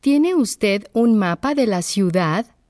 ¿Tiene usted un mapa de la ciudad?